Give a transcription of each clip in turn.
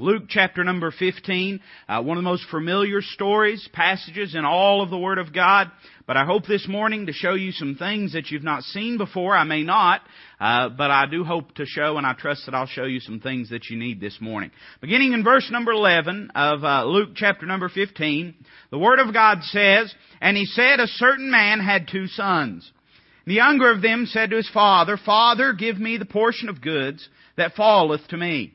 Luke chapter number 15, uh, one of the most familiar stories, passages in all of the Word of God. But I hope this morning to show you some things that you've not seen before. I may not, uh, but I do hope to show, and I trust that I'll show you some things that you need this morning. Beginning in verse number 11 of uh, Luke chapter number 15, the Word of God says, And he said, A certain man had two sons. The younger of them said to his father, Father, give me the portion of goods that falleth to me.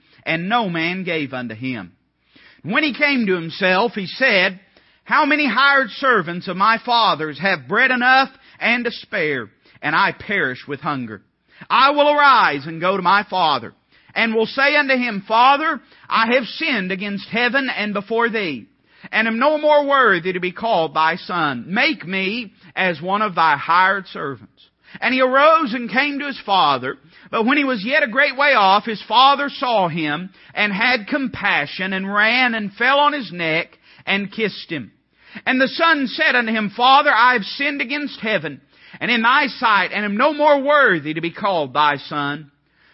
and no man gave unto him. When he came to himself, he said, How many hired servants of my father's have bread enough and to spare, and I perish with hunger? I will arise and go to my father, and will say unto him, Father, I have sinned against heaven and before thee, and am no more worthy to be called thy son. Make me as one of thy hired servants. And he arose and came to his father. But when he was yet a great way off, his father saw him and had compassion and ran and fell on his neck and kissed him. And the son said unto him, Father, I have sinned against heaven and in thy sight and am no more worthy to be called thy son.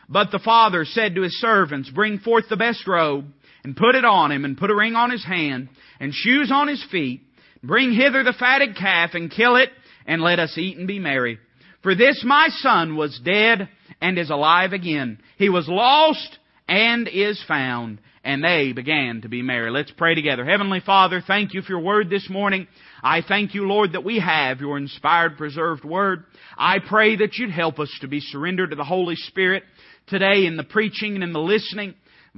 But the father said to his servants, Bring forth the best robe and put it on him and put a ring on his hand and shoes on his feet. Bring hither the fatted calf and kill it and let us eat and be merry. For this my son was dead and is alive again. He was lost and is found. And they began to be merry. Let's pray together. Heavenly Father, thank you for your word this morning. I thank you, Lord, that we have your inspired, preserved word. I pray that you'd help us to be surrendered to the Holy Spirit today in the preaching and in the listening.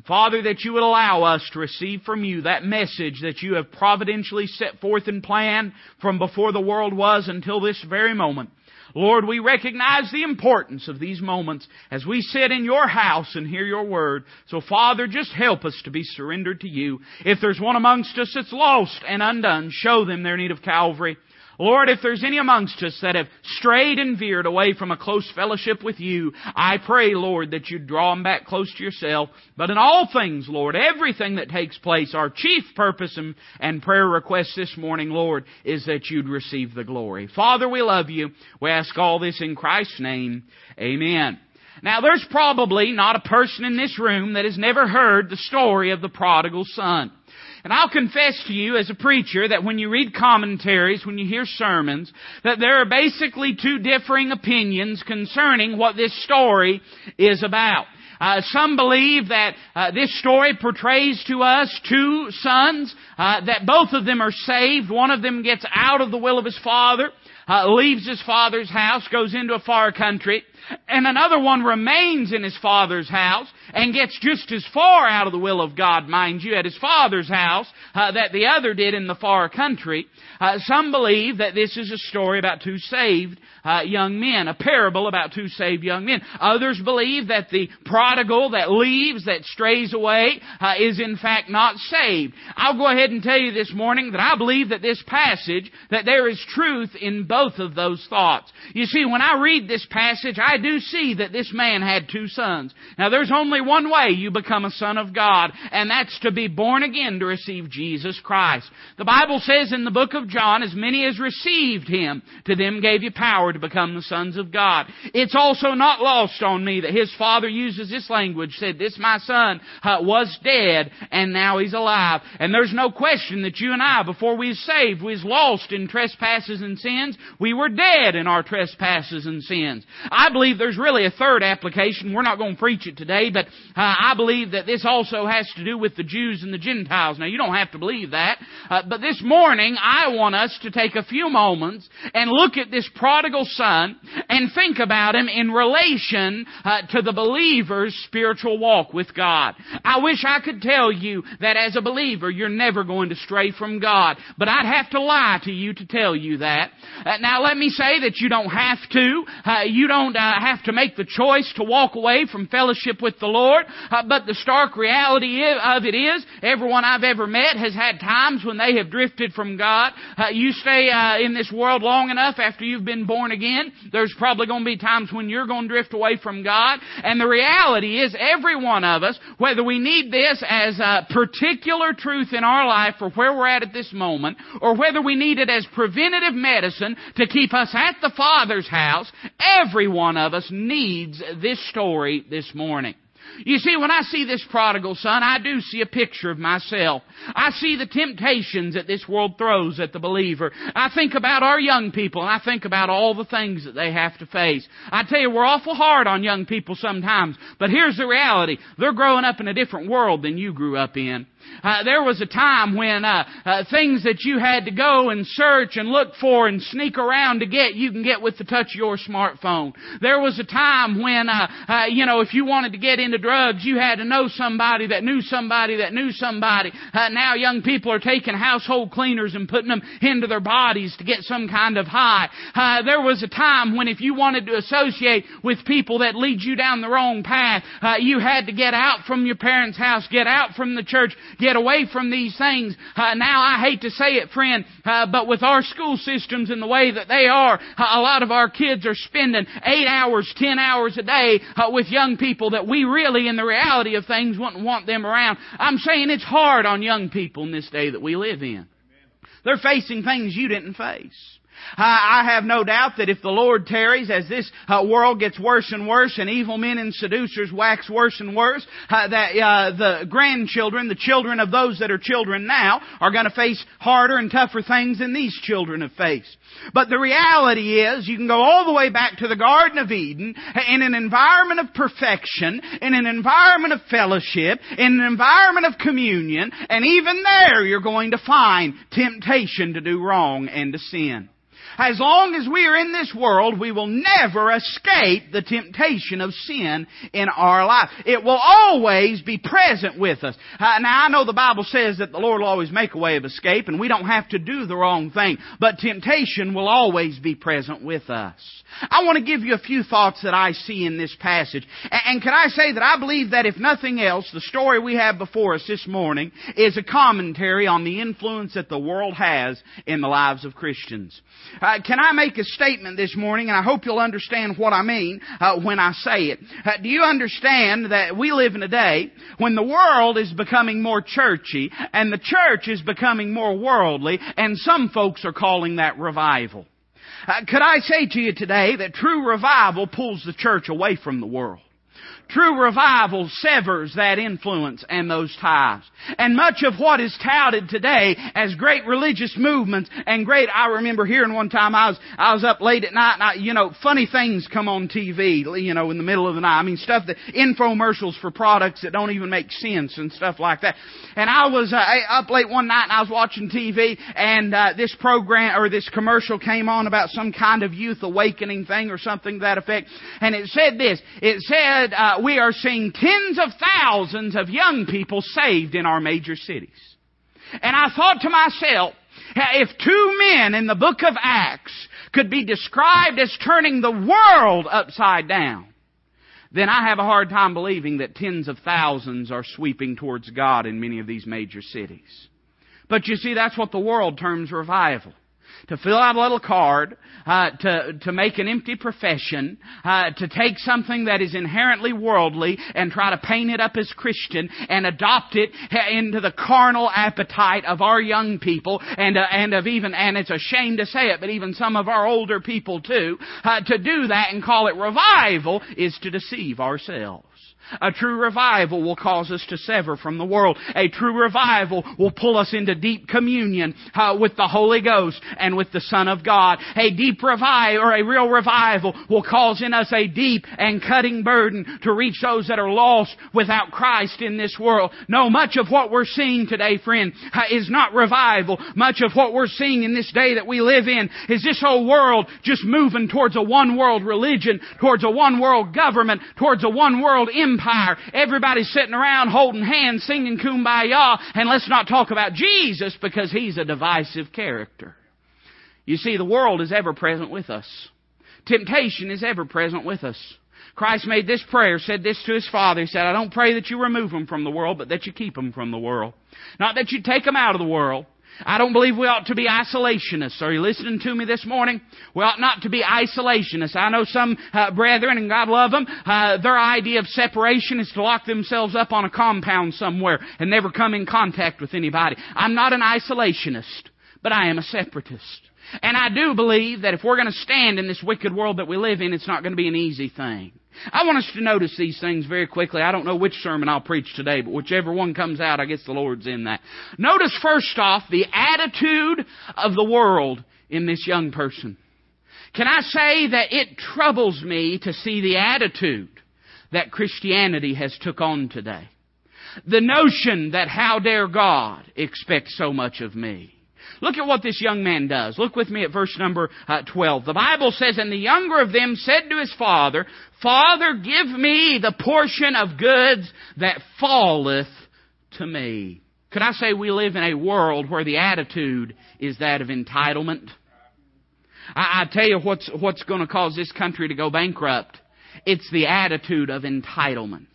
Father, that you would allow us to receive from you that message that you have providentially set forth and planned from before the world was until this very moment. Lord, we recognize the importance of these moments as we sit in your house and hear your word. So Father, just help us to be surrendered to you. If there's one amongst us that's lost and undone, show them their need of Calvary. Lord, if there's any amongst us that have strayed and veered away from a close fellowship with you, I pray, Lord, that you draw them back close to yourself. But in all things, Lord, everything that takes place, our chief purpose and, and prayer request this morning, Lord, is that you'd receive the glory. Father, we love you. We ask all this in Christ's name. Amen. Now there's probably not a person in this room that has never heard the story of the prodigal son. And I'll confess to you as a preacher that when you read commentaries, when you hear sermons, that there are basically two differing opinions concerning what this story is about. Uh, some believe that uh, this story portrays to us two sons, uh, that both of them are saved. One of them gets out of the will of his father, uh, leaves his father's house, goes into a far country, and another one remains in his father's house and gets just as far out of the will of God, mind you, at his father's house uh, that the other did in the far country. Uh, some believe that this is a story about two saved uh, young men, a parable about two saved young men. Others believe that the prodigal that leaves, that strays away, uh, is in fact not saved. I'll go ahead and tell you this morning that I believe that this passage, that there is truth in both of those thoughts. You see, when I read this passage, I do see that this man had two sons. Now there's only one way you become a son of God, and that's to be born again to receive Jesus Christ. The Bible says in the book of John, as many as received Him, to them gave you power to become the sons of God. It's also not lost on me that his father uses this language, said, this my son uh, was dead and now he's alive. And there's no question that you and I, before we was saved, we was lost in trespasses and sins. We were dead in our trespasses and sins. I believe there's really a third application. We're not going to preach it today, but uh, I believe that this also has to do with the Jews and the Gentiles. Now you don't have to believe that, uh, but this morning I want us to take a few moments and look at this prodigal son and think about him in relation uh, to the believer's spiritual walk with God. I wish I could tell you that as a believer you're never going to stray from God, but I'd have to lie to you to tell you that. Uh, now let me say that you don't have to. Uh, you don't uh, have to make the choice to walk away from fellowship with the Lord. Uh, but the stark reality of it is, everyone I've ever met has had times when they have drifted from God. Uh, you stay uh, in this world long enough after you've been born again, there's probably going to be times when you're going to drift away from God. And the reality is, every one of us, whether we need this as a particular truth in our life for where we're at at this moment, or whether we need it as preventative medicine to keep us at the Father's house, every one of us needs this story this morning. You see, when I see this prodigal son, I do see a picture of myself. I see the temptations that this world throws at the believer. I think about our young people and I think about all the things that they have to face. I tell you, we're awful hard on young people sometimes, but here's the reality. They're growing up in a different world than you grew up in. Uh, there was a time when uh, uh, things that you had to go and search and look for and sneak around to get, you can get with the touch of your smartphone. There was a time when, uh, uh, you know, if you wanted to get into drugs, you had to know somebody that knew somebody that knew somebody. Uh, now young people are taking household cleaners and putting them into their bodies to get some kind of high. there was a time when if you wanted to associate with people that lead you down the wrong path, you had to get out from your parents' house, get out from the church, get away from these things. Uh, now, I hate to say it, friend, uh, but with our school systems and the way that they are, uh, a lot of our kids are spending eight hours, ten hours a day uh, with young people that we really, in the reality of things, wouldn't want them around. I'm saying it's hard on young people in this day that we live in. They're facing things you didn't face. I have no doubt that if the Lord tarries as this uh, world gets worse and worse and evil men and seducers wax worse and worse, uh, that uh, the grandchildren, the children of those that are children now, are going to face harder and tougher things than these children have faced. But the reality is, you can go all the way back to the Garden of Eden, in an environment of perfection, in an environment of fellowship, in an environment of communion, and even there you're going to find temptation to do wrong and to sin. As long as we are in this world, we will never escape the temptation of sin in our life. It will always be present with us. Uh, now I know the Bible says that the Lord will always make a way of escape and we don't have to do the wrong thing, but temptation will always be present with us. I want to give you a few thoughts that I see in this passage. And can I say that I believe that if nothing else, the story we have before us this morning is a commentary on the influence that the world has in the lives of Christians. Uh, can I make a statement this morning, and I hope you'll understand what I mean uh, when I say it. Uh, do you understand that we live in a day when the world is becoming more churchy, and the church is becoming more worldly, and some folks are calling that revival? Uh, could I say to you today that true revival pulls the church away from the world? True revival severs that influence and those ties. And much of what is touted today as great religious movements and great, I remember hearing one time I was, I was up late at night and I, you know, funny things come on TV, you know, in the middle of the night. I mean, stuff that, infomercials for products that don't even make sense and stuff like that. And I was uh, up late one night and I was watching TV and uh, this program or this commercial came on about some kind of youth awakening thing or something to that effect. And it said this. It said, uh, we are seeing tens of thousands of young people saved in our major cities. And I thought to myself, if two men in the book of Acts could be described as turning the world upside down, then I have a hard time believing that tens of thousands are sweeping towards God in many of these major cities. But you see, that's what the world terms revival to fill out a little card, uh, to, to make an empty profession, uh, to take something that is inherently worldly and try to paint it up as Christian and adopt it into the carnal appetite of our young people and, uh, and of even, and it's a shame to say it, but even some of our older people too, uh, to do that and call it revival is to deceive ourselves. A true revival will cause us to sever from the world. A true revival will pull us into deep communion uh, with the Holy Ghost and with the Son of God. A deep revival or a real revival will cause in us a deep and cutting burden to reach those that are lost without Christ in this world. No, much of what we're seeing today, friend, uh, is not revival. Much of what we're seeing in this day that we live in is this whole world just moving towards a one world religion, towards a one world government, towards a one world empire empire. Everybody's sitting around holding hands, singing kumbaya, and let's not talk about Jesus because he's a divisive character. You see, the world is ever present with us. Temptation is ever present with us. Christ made this prayer, said this to his Father. He said, I don't pray that you remove them from the world, but that you keep them from the world. Not that you take them out of the world. I don't believe we ought to be isolationists. Are you listening to me this morning? We ought not to be isolationists. I know some uh, brethren, and God love them, uh, their idea of separation is to lock themselves up on a compound somewhere and never come in contact with anybody. I'm not an isolationist, but I am a separatist. And I do believe that if we're going to stand in this wicked world that we live in, it's not going to be an easy thing. I want us to notice these things very quickly. I don't know which sermon I'll preach today, but whichever one comes out, I guess the Lord's in that. Notice first off the attitude of the world in this young person. Can I say that it troubles me to see the attitude that Christianity has took on today? The notion that how dare God expect so much of me? Look at what this young man does. Look with me at verse number uh, 12. The Bible says, And the younger of them said to his father, Father, give me the portion of goods that falleth to me. Could I say we live in a world where the attitude is that of entitlement? I, I tell you what's, what's going to cause this country to go bankrupt. It's the attitude of entitlement.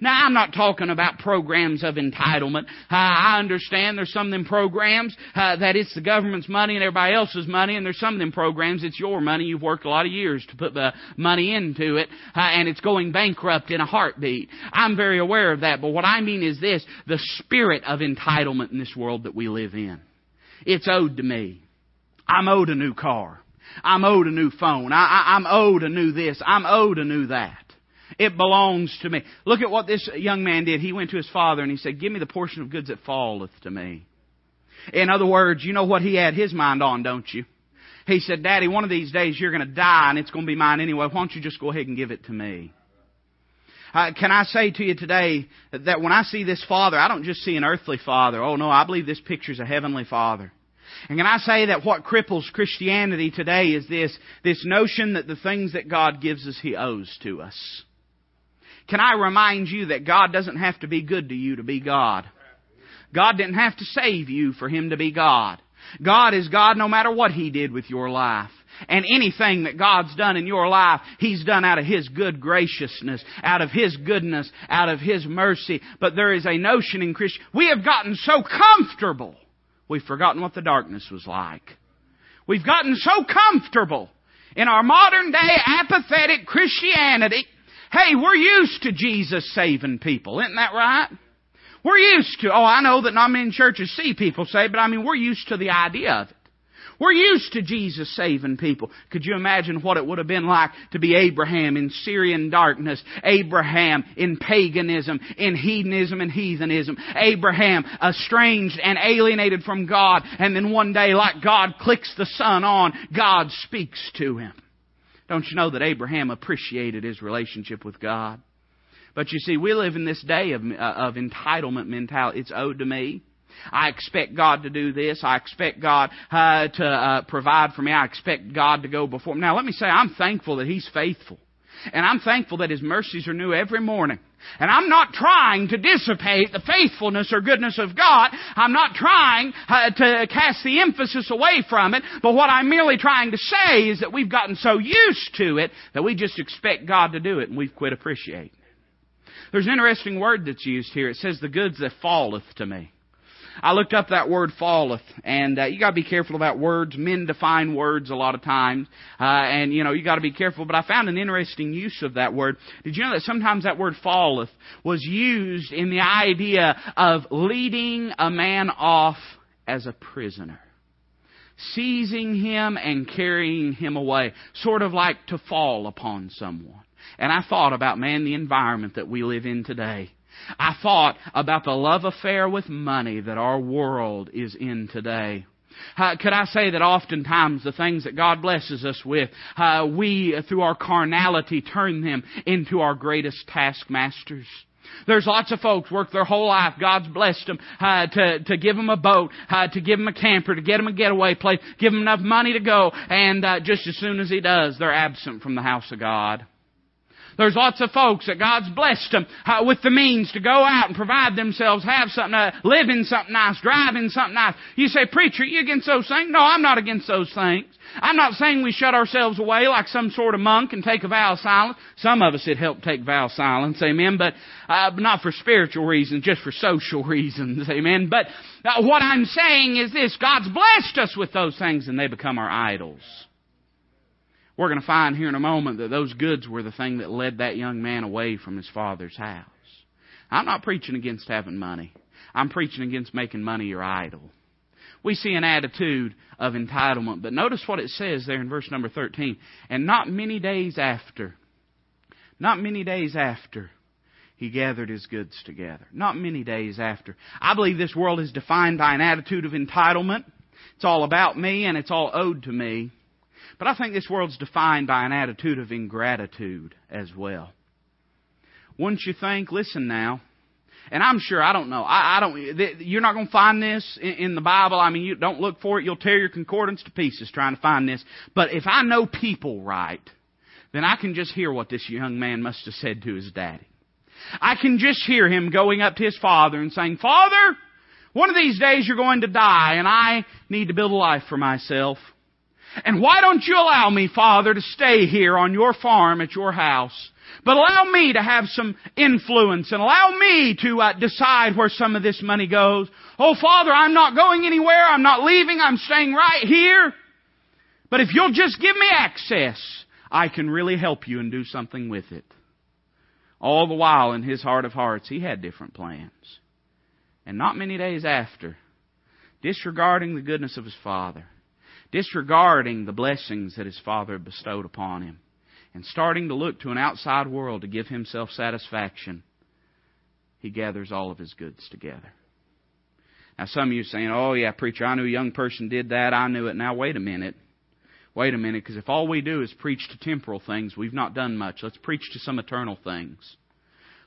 Now, I'm not talking about programs of entitlement. Uh, I understand there's some of them programs uh, that it's the government's money and everybody else's money, and there's some of them programs it's your money. You've worked a lot of years to put the money into it, uh, and it's going bankrupt in a heartbeat. I'm very aware of that, but what I mean is this the spirit of entitlement in this world that we live in. It's owed to me. I'm owed a new car. I'm owed a new phone. I, I, I'm owed a new this. I'm owed a new that. It belongs to me. Look at what this young man did. He went to his father and he said, Give me the portion of goods that falleth to me. In other words, you know what he had his mind on, don't you? He said, Daddy, one of these days you're going to die and it's going to be mine anyway. Why don't you just go ahead and give it to me? Uh, can I say to you today that when I see this father, I don't just see an earthly father. Oh no, I believe this picture's a heavenly father. And can I say that what cripples Christianity today is this, this notion that the things that God gives us, He owes to us. Can I remind you that God doesn't have to be good to you to be God? God didn't have to save you for Him to be God. God is God no matter what He did with your life. And anything that God's done in your life, He's done out of His good graciousness, out of His goodness, out of His mercy. But there is a notion in Christian, we have gotten so comfortable, we've forgotten what the darkness was like. We've gotten so comfortable in our modern day apathetic Christianity Hey, we're used to Jesus saving people. Isn't that right? We're used to, oh, I know that not many churches see people saved, but I mean, we're used to the idea of it. We're used to Jesus saving people. Could you imagine what it would have been like to be Abraham in Syrian darkness, Abraham in paganism, in hedonism and heathenism, Abraham estranged and alienated from God, and then one day, like God clicks the sun on, God speaks to him. Don't you know that Abraham appreciated his relationship with God? But you see, we live in this day of, uh, of entitlement mentality. It's owed to me. I expect God to do this. I expect God uh, to uh, provide for me. I expect God to go before me. Now, let me say, I'm thankful that He's faithful. And I'm thankful that His mercies are new every morning. And I'm not trying to dissipate the faithfulness or goodness of God. I'm not trying uh, to cast the emphasis away from it. But what I'm merely trying to say is that we've gotten so used to it that we just expect God to do it and we've quit appreciating it. There's an interesting word that's used here. It says the goods that falleth to me. I looked up that word falleth, and uh, you got to be careful about words. Men define words a lot of times, uh, and you know you got to be careful. But I found an interesting use of that word. Did you know that sometimes that word falleth was used in the idea of leading a man off as a prisoner? Seizing him and carrying him away, sort of like to fall upon someone. And I thought about, man, the environment that we live in today. I thought about the love affair with money that our world is in today. Uh, could I say that oftentimes the things that God blesses us with, uh, we, through our carnality, turn them into our greatest taskmasters? There's lots of folks work their whole life. God's blessed them uh, to to give them a boat, uh, to give them a camper, to get them a getaway place, give them enough money to go, and uh, just as soon as He does, they're absent from the house of God. There's lots of folks that God's blessed them uh, with the means to go out and provide themselves, have something, uh, live in something nice, drive in something nice. You say, preacher, you against those things? No, I'm not against those things. I'm not saying we shut ourselves away like some sort of monk and take a vow of silence. Some of us it helped take vow of silence, amen, but uh, not for spiritual reasons, just for social reasons, amen. But uh, what I'm saying is this, God's blessed us with those things and they become our idols. We're going to find here in a moment that those goods were the thing that led that young man away from his father's house. I'm not preaching against having money. I'm preaching against making money your idol. We see an attitude of entitlement, but notice what it says there in verse number 13. And not many days after, not many days after, he gathered his goods together. Not many days after. I believe this world is defined by an attitude of entitlement. It's all about me and it's all owed to me. But I think this world's defined by an attitude of ingratitude as well. Wouldn't you think, listen now, and I'm sure, I don't know, I, I don't, you're not going to find this in, in the Bible. I mean, you don't look for it. You'll tear your concordance to pieces trying to find this. But if I know people right, then I can just hear what this young man must have said to his daddy. I can just hear him going up to his father and saying, Father, one of these days you're going to die and I need to build a life for myself. And why don't you allow me, Father, to stay here on your farm at your house? But allow me to have some influence and allow me to uh, decide where some of this money goes. Oh, Father, I'm not going anywhere. I'm not leaving. I'm staying right here. But if you'll just give me access, I can really help you and do something with it. All the while, in his heart of hearts, he had different plans. And not many days after, disregarding the goodness of his father, disregarding the blessings that his father bestowed upon him, and starting to look to an outside world to give himself satisfaction, he gathers all of his goods together. Now, some of you saying, oh, yeah, preacher, I knew a young person did that. I knew it. Now, wait a minute. Wait a minute, because if all we do is preach to temporal things, we've not done much. Let's preach to some eternal things.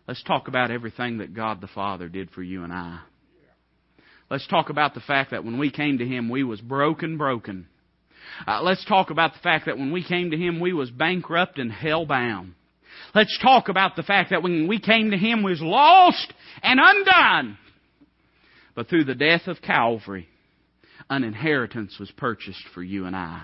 Let's talk about everything that God the Father did for you and I. Let's talk about the fact that when we came to Him, we was broken, broken. Uh, let's talk about the fact that when we came to Him, we was bankrupt and hell bound. Let's talk about the fact that when we came to Him, we was lost and undone. But through the death of Calvary, an inheritance was purchased for you and I.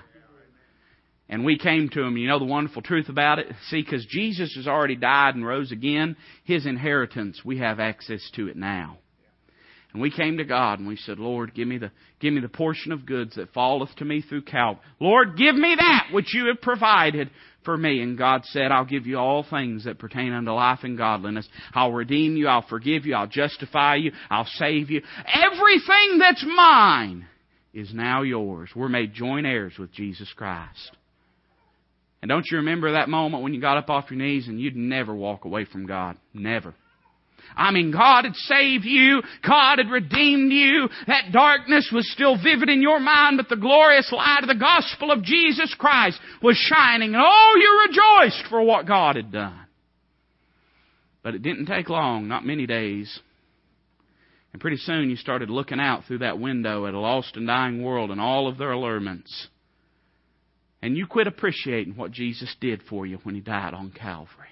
And we came to Him. You know the wonderful truth about it? See, because Jesus has already died and rose again, His inheritance, we have access to it now. And we came to God and we said, Lord, give me the, give me the portion of goods that falleth to me through Calvary. Lord, give me that which you have provided for me. And God said, I'll give you all things that pertain unto life and godliness. I'll redeem you. I'll forgive you. I'll justify you. I'll save you. Everything that's mine is now yours. We're made joint heirs with Jesus Christ. And don't you remember that moment when you got up off your knees and you'd never walk away from God? Never. I mean, God had saved you. God had redeemed you. That darkness was still vivid in your mind, but the glorious light of the gospel of Jesus Christ was shining. And oh, you rejoiced for what God had done. But it didn't take long, not many days. And pretty soon you started looking out through that window at a lost and dying world and all of their allurements. And you quit appreciating what Jesus did for you when He died on Calvary.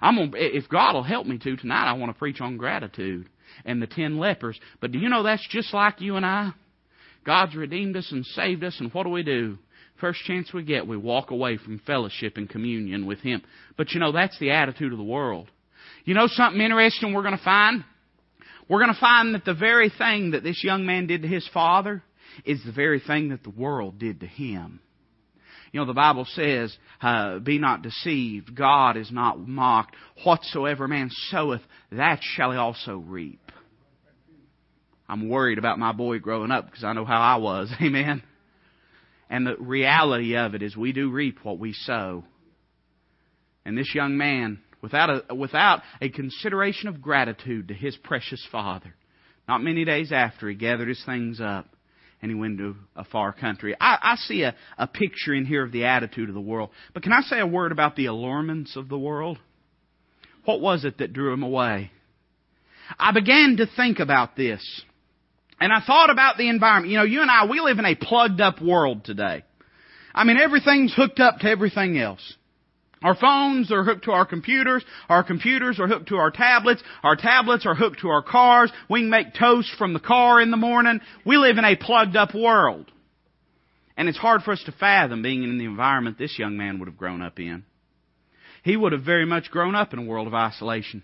I'm gonna, if God will help me to tonight, I want to preach on gratitude and the ten lepers. But do you know that's just like you and I? God's redeemed us and saved us, and what do we do? First chance we get, we walk away from fellowship and communion with Him. But you know, that's the attitude of the world. You know something interesting we're going to find? We're going to find that the very thing that this young man did to his father is the very thing that the world did to him. You know, the Bible says, uh, be not deceived. God is not mocked. Whatsoever man soweth, that shall he also reap. I'm worried about my boy growing up because I know how I was. Amen. And the reality of it is we do reap what we sow. And this young man, without a, without a consideration of gratitude to his precious father, not many days after he gathered his things up, and he went to a far country. I, I see a, a picture in here of the attitude of the world. But can I say a word about the allurements of the world? What was it that drew him away? I began to think about this. And I thought about the environment. You know, you and I, we live in a plugged up world today. I mean, everything's hooked up to everything else. Our phones are hooked to our computers. Our computers are hooked to our tablets. Our tablets are hooked to our cars. We can make toast from the car in the morning. We live in a plugged up world. And it's hard for us to fathom being in the environment this young man would have grown up in. He would have very much grown up in a world of isolation.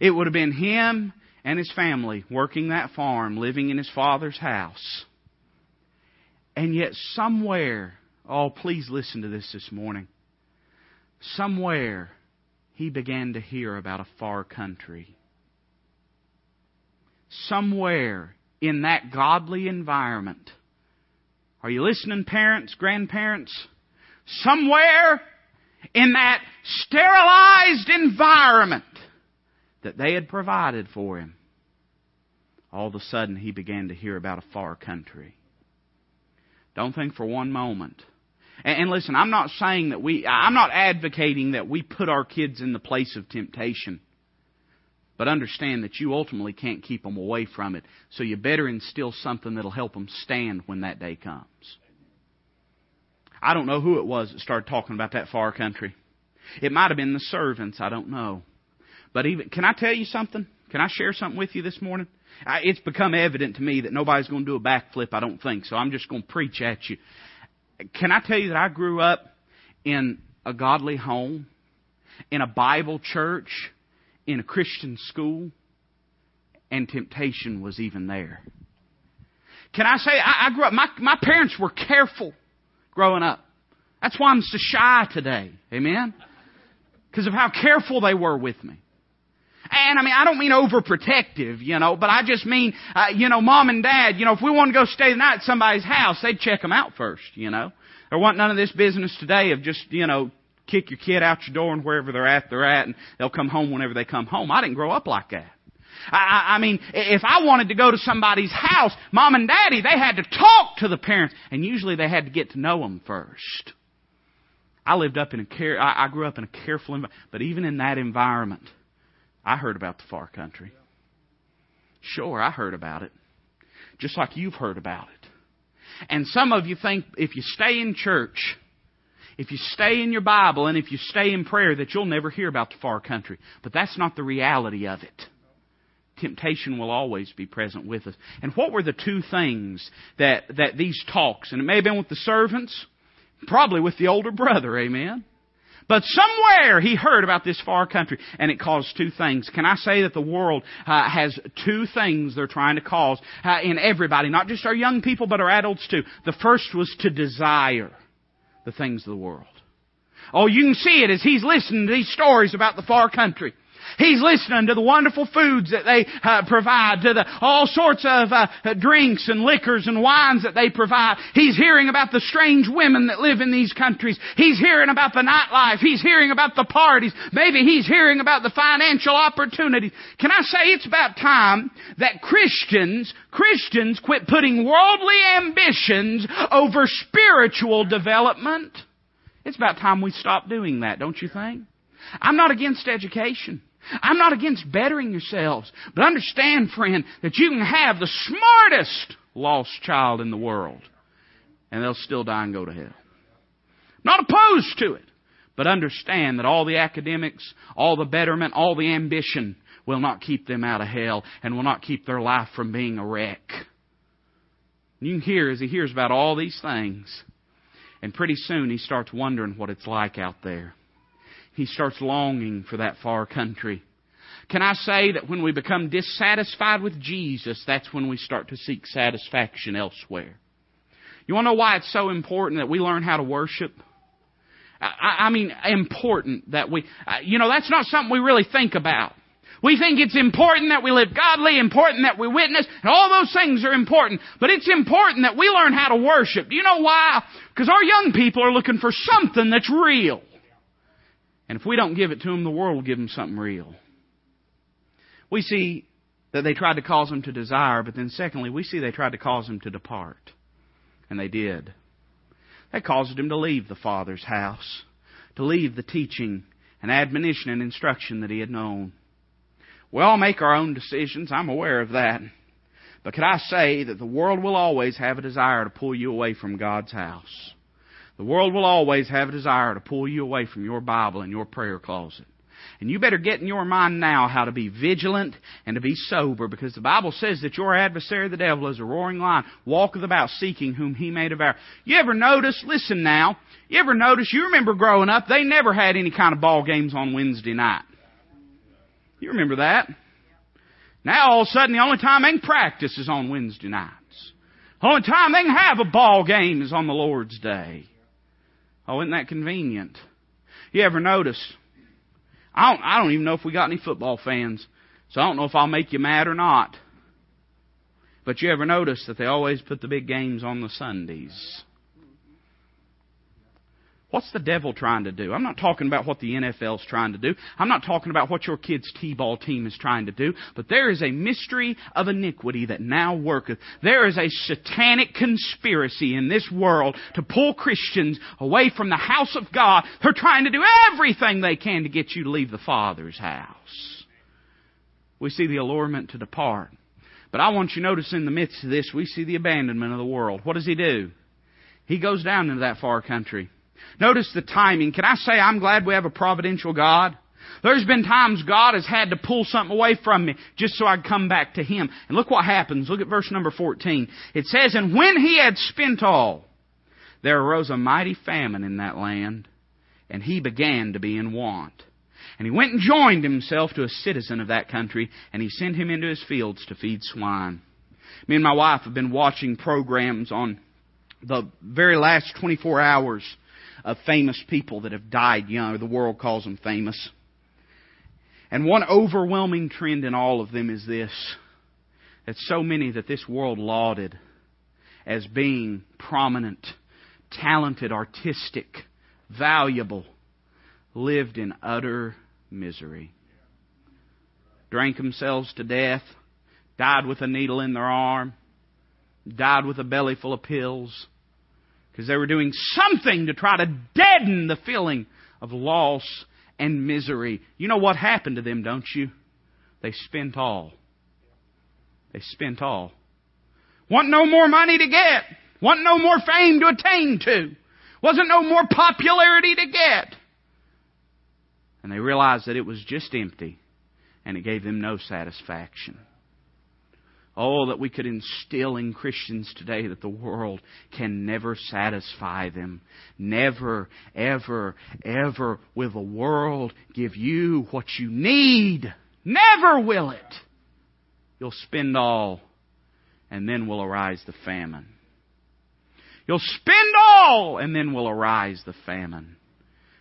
It would have been him and his family working that farm, living in his father's house. And yet somewhere, oh please listen to this this morning somewhere he began to hear about a far country. Somewhere in that godly environment. Are you listening, parents, grandparents? Somewhere in that sterilized environment that they had provided for him, all of a sudden he began to hear about a far country. Don't think for one moment and, listen, I'm not saying that we, I'm not advocating that we put our kids in the place of temptation. But understand that you ultimately can't keep them away from it. So you better instill something that'll help them stand when that day comes. I don't know who it was that started talking about that far country. It might have been the servants. I don't know. But even, can I tell you something? Can I share something with you this morning? It's become evident to me that nobody's going to do a backflip, I don't think. So I'm just going to preach at you. Can I tell you that I grew up in a godly home, in a Bible church, in a Christian school, and temptation was even there. Can I say I, I grew up? My my parents were careful growing up. That's why I'm so shy today. Amen. Because of how careful they were with me. And I mean, I don't mean overprotective, you know, but I just mean, uh, you know, mom and dad, you know, if we want to go stay the night at somebody's house, they'd check them out first, you know. There wasn't none of this business today of just, you know, kick your kid out your door and wherever they're at, they're at, and they'll come home whenever they come home. I didn't grow up like that. I, I mean, if I wanted to go to somebody's house, mom and daddy, they had to talk to the parents, and usually they had to get to know them first. I lived up in a care, I, I grew up in a careful environment, but even in that environment, I heard about the far country. Sure, I heard about it. Just like you've heard about it. And some of you think if you stay in church, if you stay in your Bible, and if you stay in prayer, that you'll never hear about the far country. But that's not the reality of it. Temptation will always be present with us. And what were the two things that, that these talks, and it may have been with the servants, probably with the older brother, amen? But somewhere he heard about this far country, and it caused two things. Can I say that the world uh, has two things they're trying to cause uh, in everybody, not just our young people, but our adults too. The first was to desire the things of the world. Oh, you can see it as he's listening to these stories about the far country. He's listening to the wonderful foods that they uh, provide, to the all sorts of uh, drinks and liquors and wines that they provide. He's hearing about the strange women that live in these countries. He's hearing about the nightlife. He's hearing about the parties. Maybe he's hearing about the financial opportunities. Can I say it's about time that Christians, Christians quit putting worldly ambitions over spiritual development? It's about time we stop doing that, don't you think? I'm not against education. I'm not against bettering yourselves, but understand, friend, that you can have the smartest lost child in the world, and they'll still die and go to hell. Not opposed to it, but understand that all the academics, all the betterment, all the ambition will not keep them out of hell and will not keep their life from being a wreck. You can hear as he hears about all these things, and pretty soon he starts wondering what it's like out there he starts longing for that far country. Can I say that when we become dissatisfied with Jesus, that's when we start to seek satisfaction elsewhere? You want to know why it's so important that we learn how to worship? I, I mean, important that we, uh, you know, that's not something we really think about. We think it's important that we live godly, important that we witness, and all those things are important. But it's important that we learn how to worship. Do you know why? Because our young people are looking for something that's real. And if we don't give it to them, the world will give them something real. We see that they tried to cause them to desire, but then secondly, we see they tried to cause them to depart. And they did. They caused him to leave the Father's house, to leave the teaching and admonition and instruction that he had known. We all make our own decisions. I'm aware of that. But could I say that the world will always have a desire to pull you away from God's house? The world will always have a desire to pull you away from your Bible and your prayer closet. And you better get in your mind now how to be vigilant and to be sober because the Bible says that your adversary, the devil, is a roaring lion, walketh about seeking whom he may devour. You ever notice, listen now, you ever notice, you remember growing up, they never had any kind of ball games on Wednesday night. You remember that? Now all of a sudden the only time they can practice is on Wednesday nights. The only time they can have a ball game is on the Lord's Day. Oh, isn't that convenient? You ever notice I don't, I don't even know if we got any football fans, so I don't know if I'll make you mad or not. But you ever notice that they always put the big games on the Sundays? What's the devil trying to do? I'm not talking about what the NFL's trying to do. I'm not talking about what your kid's T-ball team is trying to do. But there is a mystery of iniquity that now worketh. There is a satanic conspiracy in this world to pull Christians away from the house of God. They're trying to do everything they can to get you to leave the Father's house. We see the allurement to depart. But I want you to notice in the midst of this, we see the abandonment of the world. What does he do? He goes down into that far country. Notice the timing. Can I say I'm glad we have a providential God? There's been times God has had to pull something away from me just so I'd come back to Him. And look what happens. Look at verse number 14. It says, And when he had spent all, there arose a mighty famine in that land, and he began to be in want. And he went and joined himself to a citizen of that country, and he sent him into his fields to feed swine. Me and my wife have been watching programs on the very last 24 hours of famous people that have died young, the world calls them famous. And one overwhelming trend in all of them is this that so many that this world lauded as being prominent, talented, artistic, valuable, lived in utter misery. Drank themselves to death, died with a needle in their arm, died with a belly full of pills, because they were doing something to try to deaden the feeling of loss and misery. You know what happened to them, don't you? They spent all. They spent all. Want no more money to get. Want no more fame to attain to. Wasn't no more popularity to get. And they realized that it was just empty and it gave them no satisfaction. Oh, that we could instill in Christians today that the world can never satisfy them. Never, ever, ever will the world give you what you need. Never will it. You'll spend all, and then will arise the famine. You'll spend all, and then will arise the famine.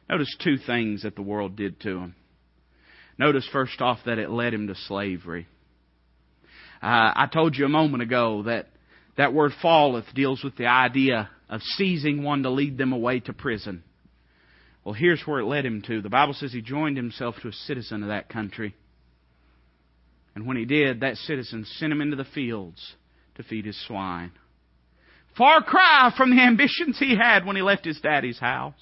Notice two things that the world did to him. Notice first off that it led him to slavery. Uh, I told you a moment ago that that word falleth deals with the idea of seizing one to lead them away to prison. Well, here's where it led him to. The Bible says he joined himself to a citizen of that country. And when he did, that citizen sent him into the fields to feed his swine. Far cry from the ambitions he had when he left his daddy's house.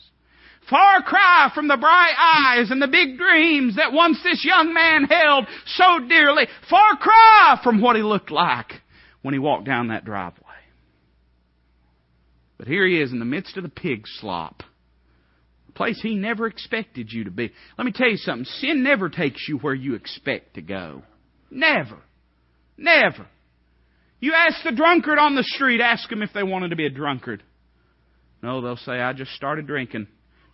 Far cry from the bright eyes and the big dreams that once this young man held so dearly. Far cry from what he looked like when he walked down that driveway. But here he is in the midst of the pig slop. A place he never expected you to be. Let me tell you something. Sin never takes you where you expect to go. Never. Never. You ask the drunkard on the street, ask them if they wanted to be a drunkard. No, they'll say, I just started drinking.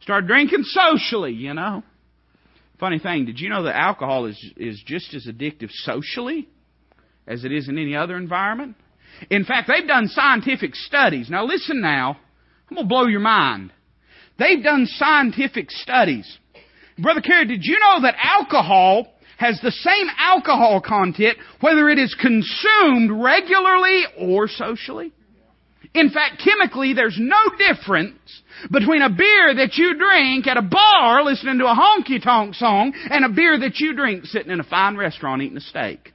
Start drinking socially, you know. Funny thing, did you know that alcohol is, is just as addictive socially as it is in any other environment? In fact, they've done scientific studies. Now listen now. I'm going to blow your mind. They've done scientific studies. Brother Kerry, did you know that alcohol has the same alcohol content whether it is consumed regularly or socially? In fact, chemically, there's no difference between a beer that you drink at a bar listening to a honky tonk song and a beer that you drink sitting in a fine restaurant eating a steak.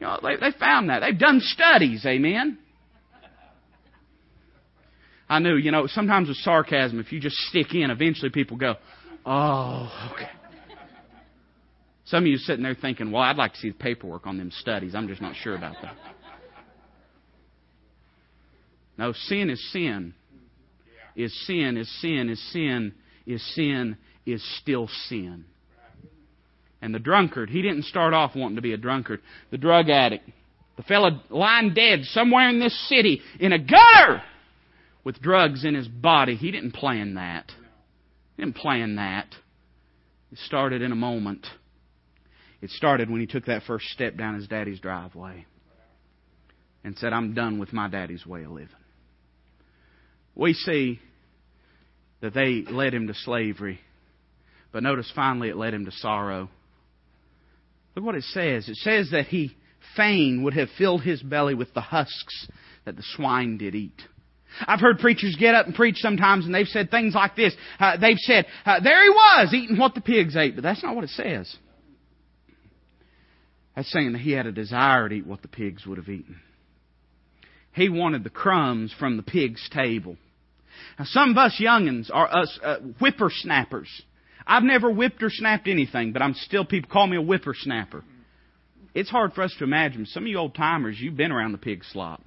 You know, they, they found that. They've done studies, amen? I knew, you know, sometimes with sarcasm, if you just stick in, eventually people go, oh, okay. Some of you sitting there thinking, well, I'd like to see the paperwork on them studies. I'm just not sure about that. No, sin is sin. is sin, is sin, is sin, is sin, is still sin. And the drunkard, he didn't start off wanting to be a drunkard. The drug addict, the fellow lying dead somewhere in this city in a gutter with drugs in his body, he didn't plan that. He didn't plan that. It started in a moment. It started when he took that first step down his daddy's driveway and said, I'm done with my daddy's way of living. We see that they led him to slavery, but notice finally it led him to sorrow. Look what it says. It says that he fain would have filled his belly with the husks that the swine did eat. I've heard preachers get up and preach sometimes and they've said things like this. Uh, they've said, uh, there he was eating what the pigs ate, but that's not what it says. That's saying that he had a desire to eat what the pigs would have eaten. He wanted the crumbs from the pig's table. Now, some of us youngins are us uh, whippersnappers. I've never whipped or snapped anything, but I'm still people call me a whippersnapper. It's hard for us to imagine. Some of you old timers, you've been around the pig slop.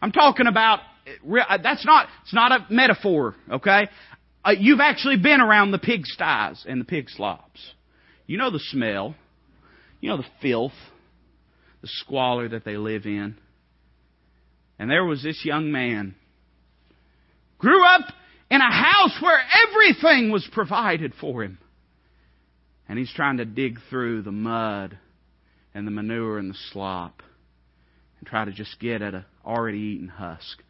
I'm talking about uh, that's not it's not a metaphor, okay? Uh, you've actually been around the pig sties and the pig slops. You know the smell. You know the filth, the squalor that they live in. And there was this young man. Grew up in a house where everything was provided for him. And he's trying to dig through the mud and the manure and the slop and try to just get at a already eaten husk.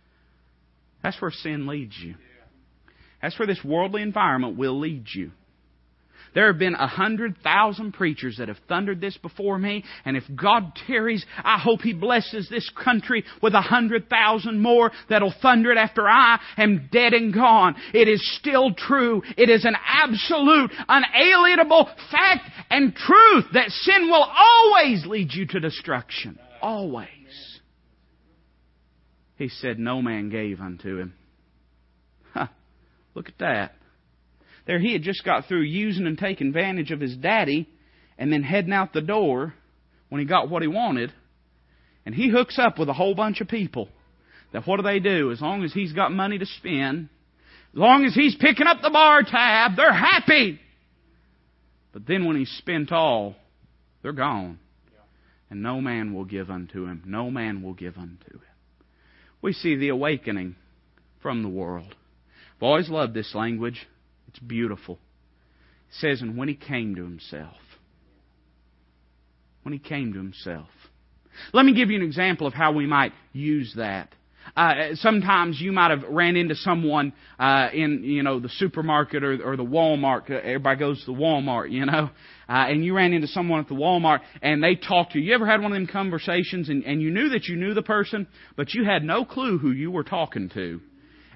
That's where sin leads you. That's where this worldly environment will lead you. There have been a hundred thousand preachers that have thundered this before me, and if God tarries, I hope He blesses this country with a hundred thousand more that'll thunder it after I am dead and gone. It is still true. It is an absolute, unalienable fact and truth that sin will always lead you to destruction. Always. He said, No man gave unto him. Huh. Look at that. There he had just got through using and taking advantage of his daddy and then heading out the door when he got what he wanted. And he hooks up with a whole bunch of people. That what do they do? As long as he's got money to spend, as long as he's picking up the bar tab, they're happy. But then when he's spent all, they're gone. And no man will give unto him. No man will give unto him. We see the awakening from the world. I've always loved this language. It's beautiful. It says, and when he came to himself. When he came to himself. Let me give you an example of how we might use that. Uh, sometimes you might have ran into someone uh, in you know the supermarket or, or the Walmart. Everybody goes to the Walmart, you know, uh, and you ran into someone at the Walmart and they talked to you. You ever had one of them conversations and, and you knew that you knew the person, but you had no clue who you were talking to?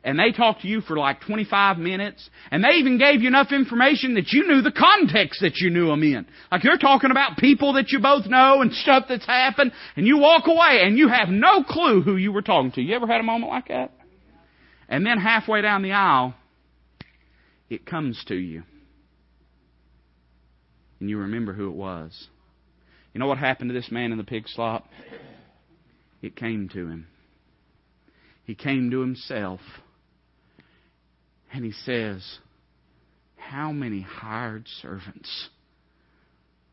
And they talked to you for like 25 minutes, and they even gave you enough information that you knew the context that you knew them in. Like you're talking about people that you both know and stuff that's happened, and you walk away and you have no clue who you were talking to. You ever had a moment like that? And then halfway down the aisle, it comes to you. And you remember who it was. You know what happened to this man in the pig slop? It came to him. He came to himself and he says, How many hired servants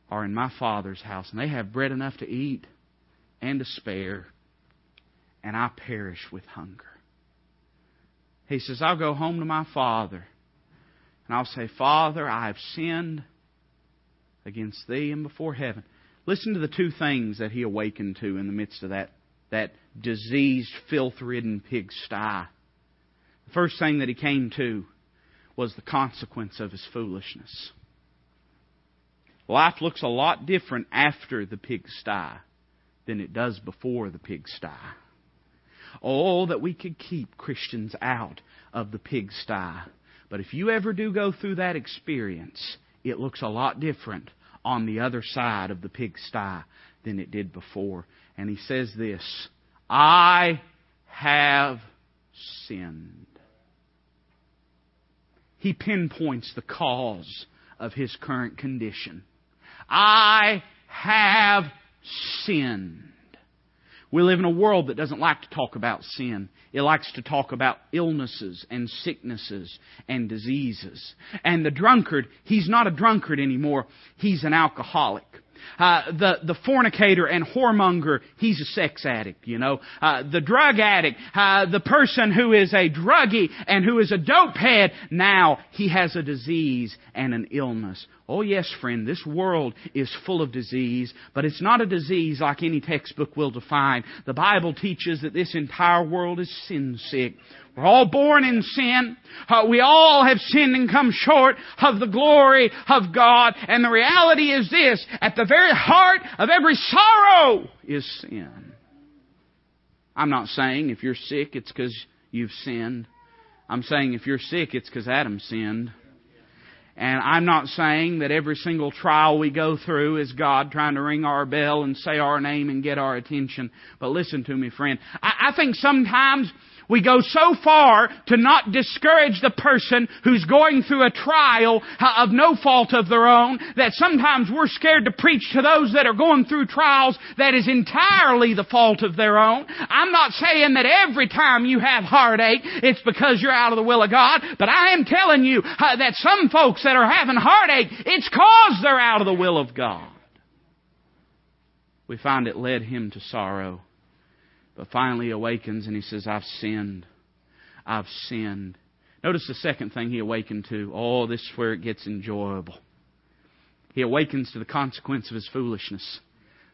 are in my father's house, and they have bread enough to eat and to spare, and I perish with hunger? He says, I'll go home to my father, and I'll say, Father, I have sinned against thee and before heaven. Listen to the two things that he awakened to in the midst of that, that diseased, filth ridden pigsty. The first thing that he came to was the consequence of his foolishness. Life looks a lot different after the pigsty than it does before the pigsty. Oh, that we could keep Christians out of the pigsty. But if you ever do go through that experience, it looks a lot different on the other side of the pigsty than it did before. And he says this I have sinned he pinpoints the cause of his current condition. I have sinned. We live in a world that doesn't like to talk about sin. It likes to talk about illnesses and sicknesses and diseases. And the drunkard, he's not a drunkard anymore. He's an alcoholic. Uh, the the fornicator and whoremonger, he's a sex addict. You know, uh, the drug addict, uh, the person who is a druggie and who is a dope head, now he has a disease and an illness. Oh yes, friend, this world is full of disease, but it's not a disease like any textbook will define. The Bible teaches that this entire world is sin sick. We're all born in sin. Uh, we all have sinned and come short of the glory of God. And the reality is this, at the very heart of every sorrow is sin. I'm not saying if you're sick it's because you've sinned. I'm saying if you're sick it's because Adam sinned. And I'm not saying that every single trial we go through is God trying to ring our bell and say our name and get our attention. But listen to me, friend. I, I think sometimes we go so far to not discourage the person who's going through a trial of no fault of their own that sometimes we're scared to preach to those that are going through trials that is entirely the fault of their own. I'm not saying that every time you have heartache it's because you're out of the will of God, but I am telling you uh, that some folks that are having heartache, it's cause they're out of the will of God. We find it led him to sorrow. But finally awakens and he says, I've sinned. I've sinned. Notice the second thing he awakened to. Oh, this is where it gets enjoyable. He awakens to the consequence of his foolishness,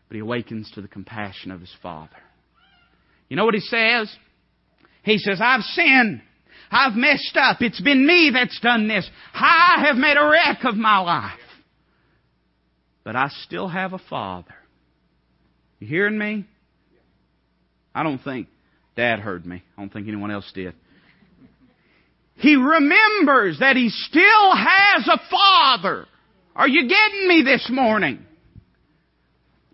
but he awakens to the compassion of his Father. You know what he says? He says, I've sinned. I've messed up. It's been me that's done this. I have made a wreck of my life. But I still have a Father. You hearing me? I don't think Dad heard me. I don't think anyone else did. He remembers that he still has a father. Are you getting me this morning?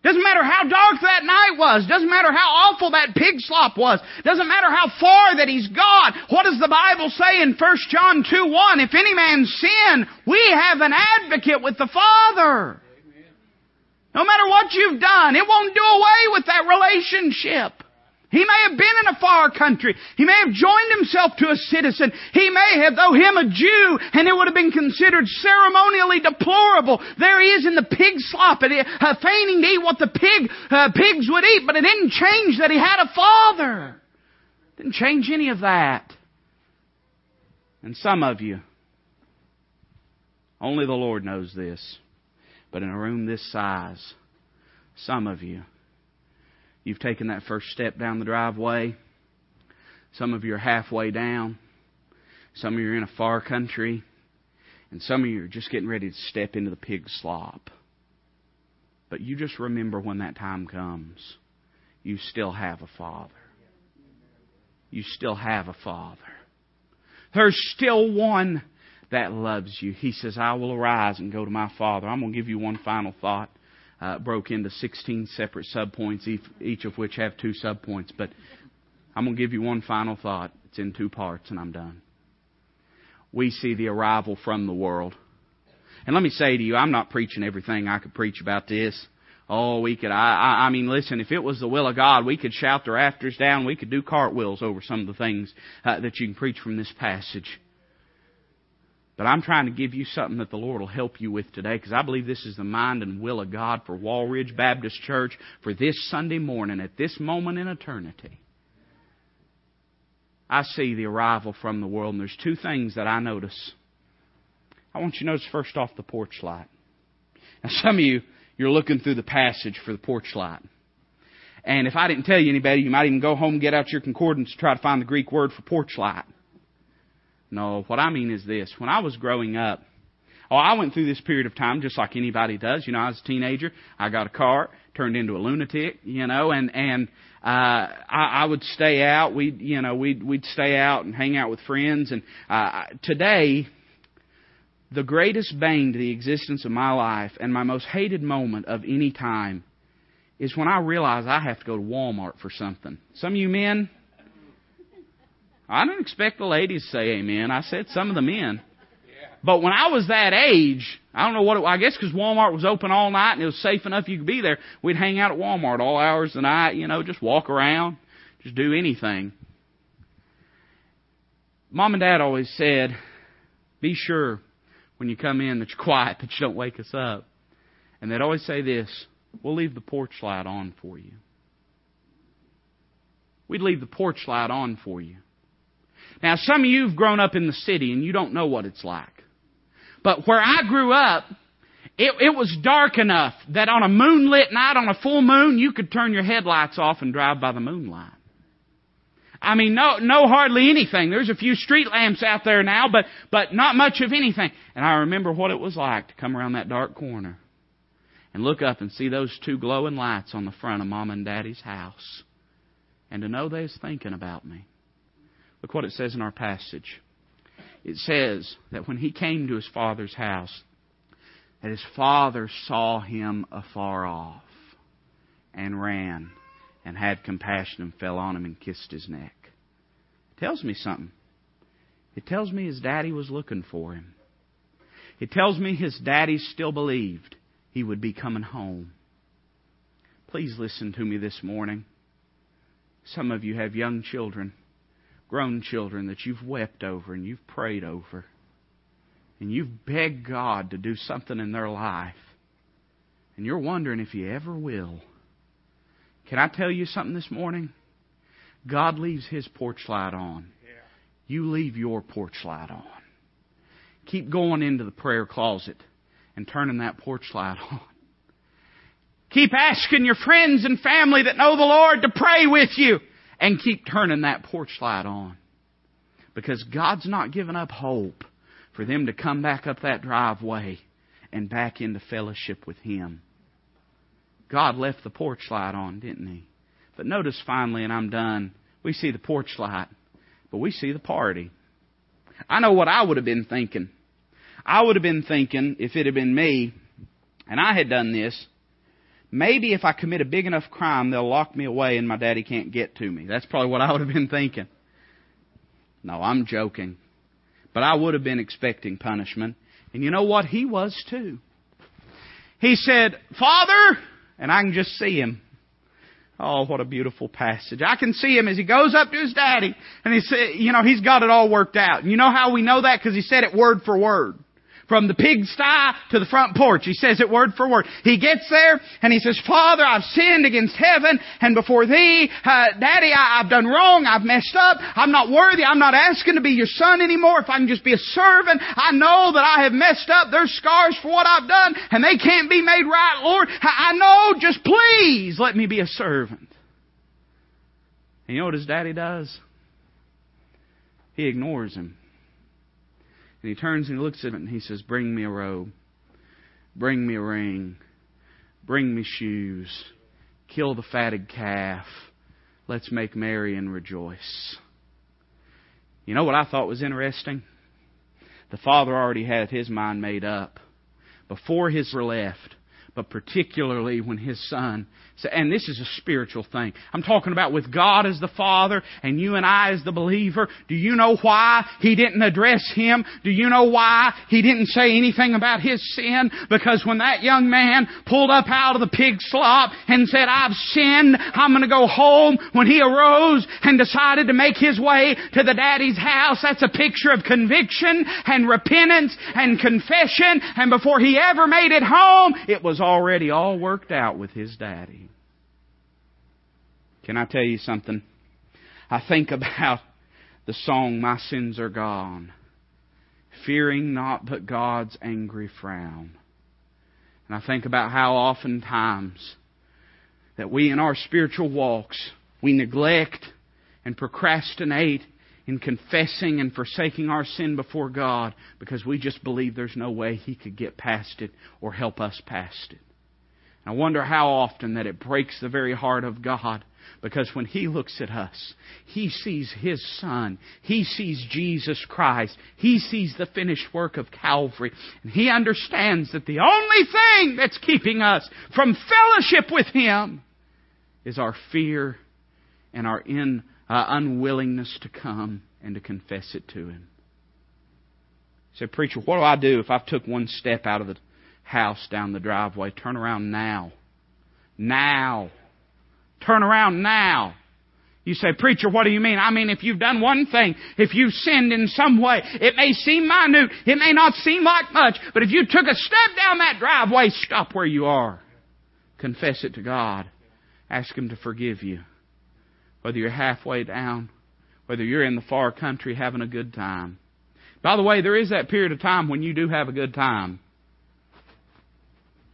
Doesn't matter how dark that night was. Doesn't matter how awful that pig slop was. Doesn't matter how far that he's gone. What does the Bible say in 1 John 2 1? If any man sin, we have an advocate with the Father. No matter what you've done, it won't do away with that relationship. He may have been in a far country. He may have joined himself to a citizen. He may have, though him a Jew, and it would have been considered ceremonially deplorable. There he is in the pig slop, uh, feigning to eat what the pig, uh, pigs would eat, but it didn't change that he had a father. Didn't change any of that. And some of you, only the Lord knows this, but in a room this size, some of you, You've taken that first step down the driveway. Some of you are halfway down. Some of you are in a far country. And some of you are just getting ready to step into the pig slop. But you just remember when that time comes, you still have a Father. You still have a Father. There's still one that loves you. He says, I will arise and go to my Father. I'm going to give you one final thought uh, broke into 16 separate subpoints, each, each of which have two subpoints. But I'm going to give you one final thought. It's in two parts, and I'm done. We see the arrival from the world. And let me say to you, I'm not preaching everything I could preach about this. Oh, we could, I, I, I mean, listen, if it was the will of God, we could shout the rafters down, we could do cartwheels over some of the things uh, that you can preach from this passage. But I'm trying to give you something that the Lord will help you with today because I believe this is the mind and will of God for Walridge Baptist Church for this Sunday morning at this moment in eternity. I see the arrival from the world, and there's two things that I notice. I want you to notice first off the porch light. Now, some of you, you're looking through the passage for the porch light. And if I didn't tell you any better, you might even go home get out your concordance try to find the Greek word for porch light. No, what I mean is this. When I was growing up, oh, I went through this period of time just like anybody does. You know, I was a teenager. I got a car, turned into a lunatic, you know, and, and, uh, I, I would stay out. We'd, you know, we'd, we'd stay out and hang out with friends. And, uh, today, the greatest bane to the existence of my life and my most hated moment of any time is when I realize I have to go to Walmart for something. Some of you men, I don't expect the ladies to say amen. I said some of the men. But when I was that age, I don't know what it, I guess because Walmart was open all night and it was safe enough you could be there. We'd hang out at Walmart all hours of the night, you know, just walk around, just do anything. Mom and Dad always said, be sure when you come in that you're quiet, that you don't wake us up. And they'd always say this, we'll leave the porch light on for you. We'd leave the porch light on for you. Now, some of you have grown up in the city and you don't know what it's like. But where I grew up, it, it was dark enough that on a moonlit night, on a full moon, you could turn your headlights off and drive by the moonlight. I mean, no, no hardly anything. There's a few street lamps out there now, but, but not much of anything. And I remember what it was like to come around that dark corner and look up and see those two glowing lights on the front of Mom and Daddy's house. And to know they was thinking about me. Look what it says in our passage. It says that when he came to his father's house, that his father saw him afar off and ran and had compassion and fell on him and kissed his neck. It tells me something. It tells me his daddy was looking for him. It tells me his daddy still believed he would be coming home. Please listen to me this morning. Some of you have young children, grown children that you've wept over and you've prayed over. And you've begged God to do something in their life. And you're wondering if you ever will. Can I tell you something this morning? God leaves His porch light on. You leave your porch light on. Keep going into the prayer closet and turning that porch light on. Keep asking your friends and family that know the Lord to pray with you and keep turning that porch light on. Because God's not giving up hope for them to come back up that driveway and back into fellowship with Him. God left the porch light on, didn't He? But notice finally, and I'm done, we see the porch light, but we see the party. I know what I would have been thinking. I would have been thinking, if it had been me, and I had done this, maybe if I commit a big enough crime, they'll lock me away and my daddy can't get to me. That's probably what I would have been thinking. No, I'm joking. But I would have been expecting punishment. And you know what? He was too. He said, Father, and I can just see him. Oh, what a beautiful passage. I can see him as he goes up to his daddy and he said, you know, he's got it all worked out. And you know how we know that? Because he said it word for word. From the pigsty to the front porch. He says it word for word. He gets there and he says, Father, I've sinned against heaven and before thee. Uh, Daddy, I, I've done wrong. I've messed up. I'm not worthy. I'm not asking to be your son anymore. If I can just be a servant, I know that I have messed up. There's scars for what I've done and they can't be made right, Lord. I, I know. Just please let me be a servant. And you know what his daddy does? He ignores him. And he turns and he looks at it and he says, Bring me a robe. Bring me a ring. Bring me shoes. Kill the fatted calf. Let's make merry and rejoice. You know what I thought was interesting? The father already had his mind made up. Before his left, but particularly when his son and this is a spiritual thing. I'm talking about with God as the Father and you and I as the believer. Do you know why He didn't address him? Do you know why He didn't say anything about his sin? Because when that young man pulled up out of the pig slop and said, I've sinned, I'm gonna go home, when he arose and decided to make his way to the daddy's house, that's a picture of conviction and repentance and confession, and before he ever made it home, it was already all worked out with his daddy. Can I tell you something? I think about the song, My Sins Are Gone, fearing not but God's angry frown. And I think about how oftentimes that we in our spiritual walks, we neglect and procrastinate in confessing and forsaking our sin before God because we just believe there's no way He could get past it or help us past it. I wonder how often that it breaks the very heart of God because when He looks at us, He sees His Son. He sees Jesus Christ. He sees the finished work of Calvary. And He understands that the only thing that's keeping us from fellowship with Him is our fear and our in, uh, unwillingness to come and to confess it to Him. Say, preacher, what do I do if I've took one step out of the house down the driveway? Turn around now. Now. Turn around now. You say, preacher, what do you mean? I mean, if you've done one thing, if you've sinned in some way, it may seem minute, it may not seem like much, but if you took a step down that driveway, stop where you are. Confess it to God. Ask Him to forgive you. Whether you're halfway down, whether you're in the far country having a good time. By the way, there is that period of time when you do have a good time.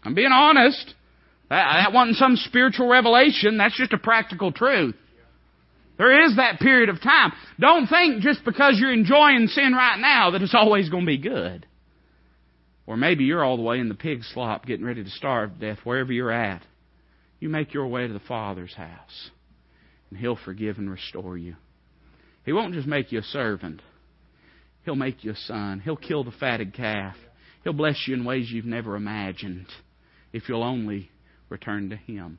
I'm being honest. That, wasn't some spiritual revelation. That's just a practical truth. There is that period of time. Don't think just because you're enjoying sin right now that it's always going to be good. Or maybe you're all the way in the pig slop getting ready to starve to death wherever you're at. You make your way to the Father's house and He'll forgive and restore you. He won't just make you a servant. He'll make you a son. He'll kill the fatted calf. He'll bless you in ways you've never imagined if you'll only return to Him.